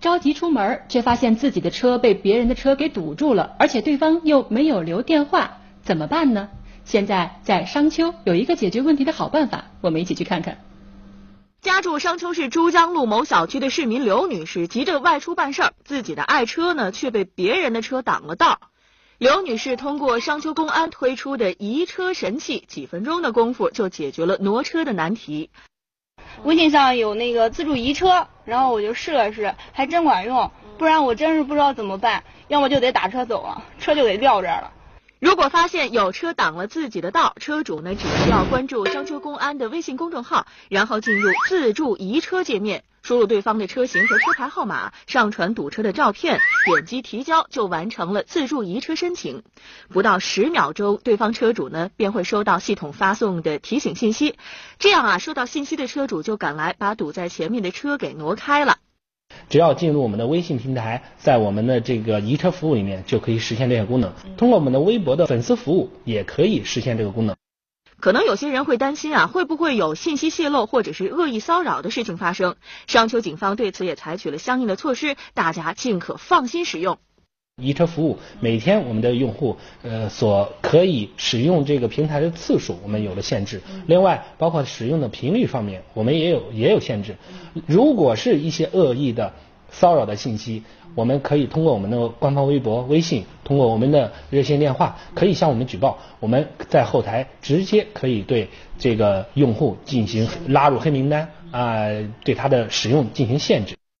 着急出门，却发现自己的车被别人的车给堵住了，而且对方又没有留电话，怎么办呢？现在在商丘有一个解决问题的好办法，我们一起去看看。家住商丘市珠江路某小区的市民刘女士急着外出办事儿，自己的爱车呢却被别人的车挡了道。刘女士通过商丘公安推出的移车神器，几分钟的功夫就解决了挪车的难题。微信上有那个自助移车，然后我就试了试，还真管用。不然我真是不知道怎么办，要么就得打车走了，车就得撂这儿了。如果发现有车挡了自己的道，车主呢只需要关注章丘公安的微信公众号，然后进入自助移车界面，输入对方的车型和车牌号码，上传堵车的照片，点击提交就完成了自助移车申请。不到十秒钟，对方车主呢便会收到系统发送的提醒信息，这样啊，收到信息的车主就赶来把堵在前面的车给挪开了。只要进入我们的微信平台，在我们的这个移车服务里面就可以实现这些功能。通过我们的微博的粉丝服务也可以实现这个功能。可能有些人会担心啊，会不会有信息泄露或者是恶意骚扰的事情发生？商丘警方对此也采取了相应的措施，大家尽可放心使用。移车服务每天我们的用户呃所可以使用这个平台的次数，我们有了限制。另外，包括使用的频率方面，我们也有也有限制。如果是一些恶意的骚扰的信息，我们可以通过我们的官方微博、微信，通过我们的热线电话，可以向我们举报。我们在后台直接可以对这个用户进行拉入黑名单啊，对他的使用进行限制。